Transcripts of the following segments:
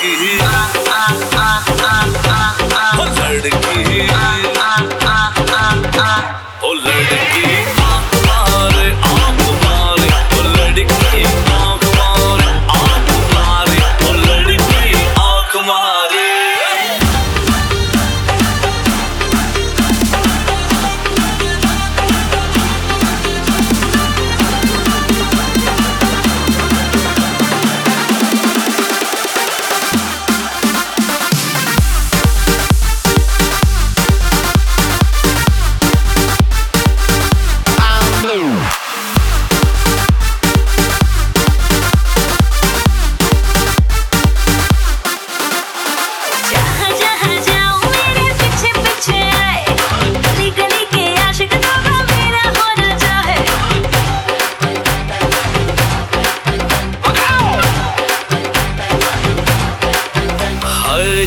लड़की हो लड़की हो लड़की।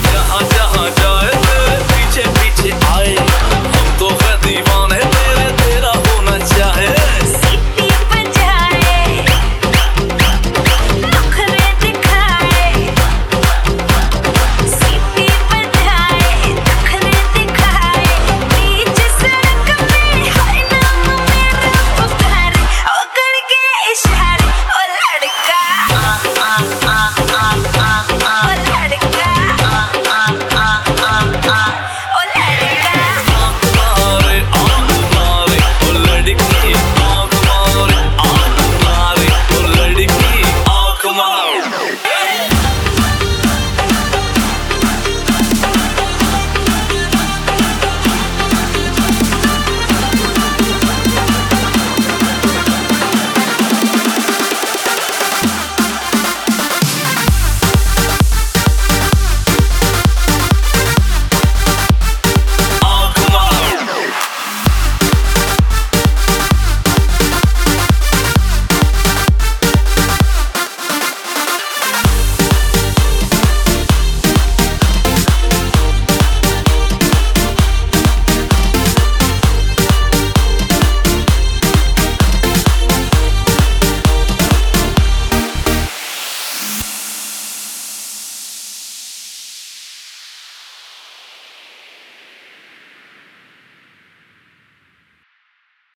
Yeah, I'm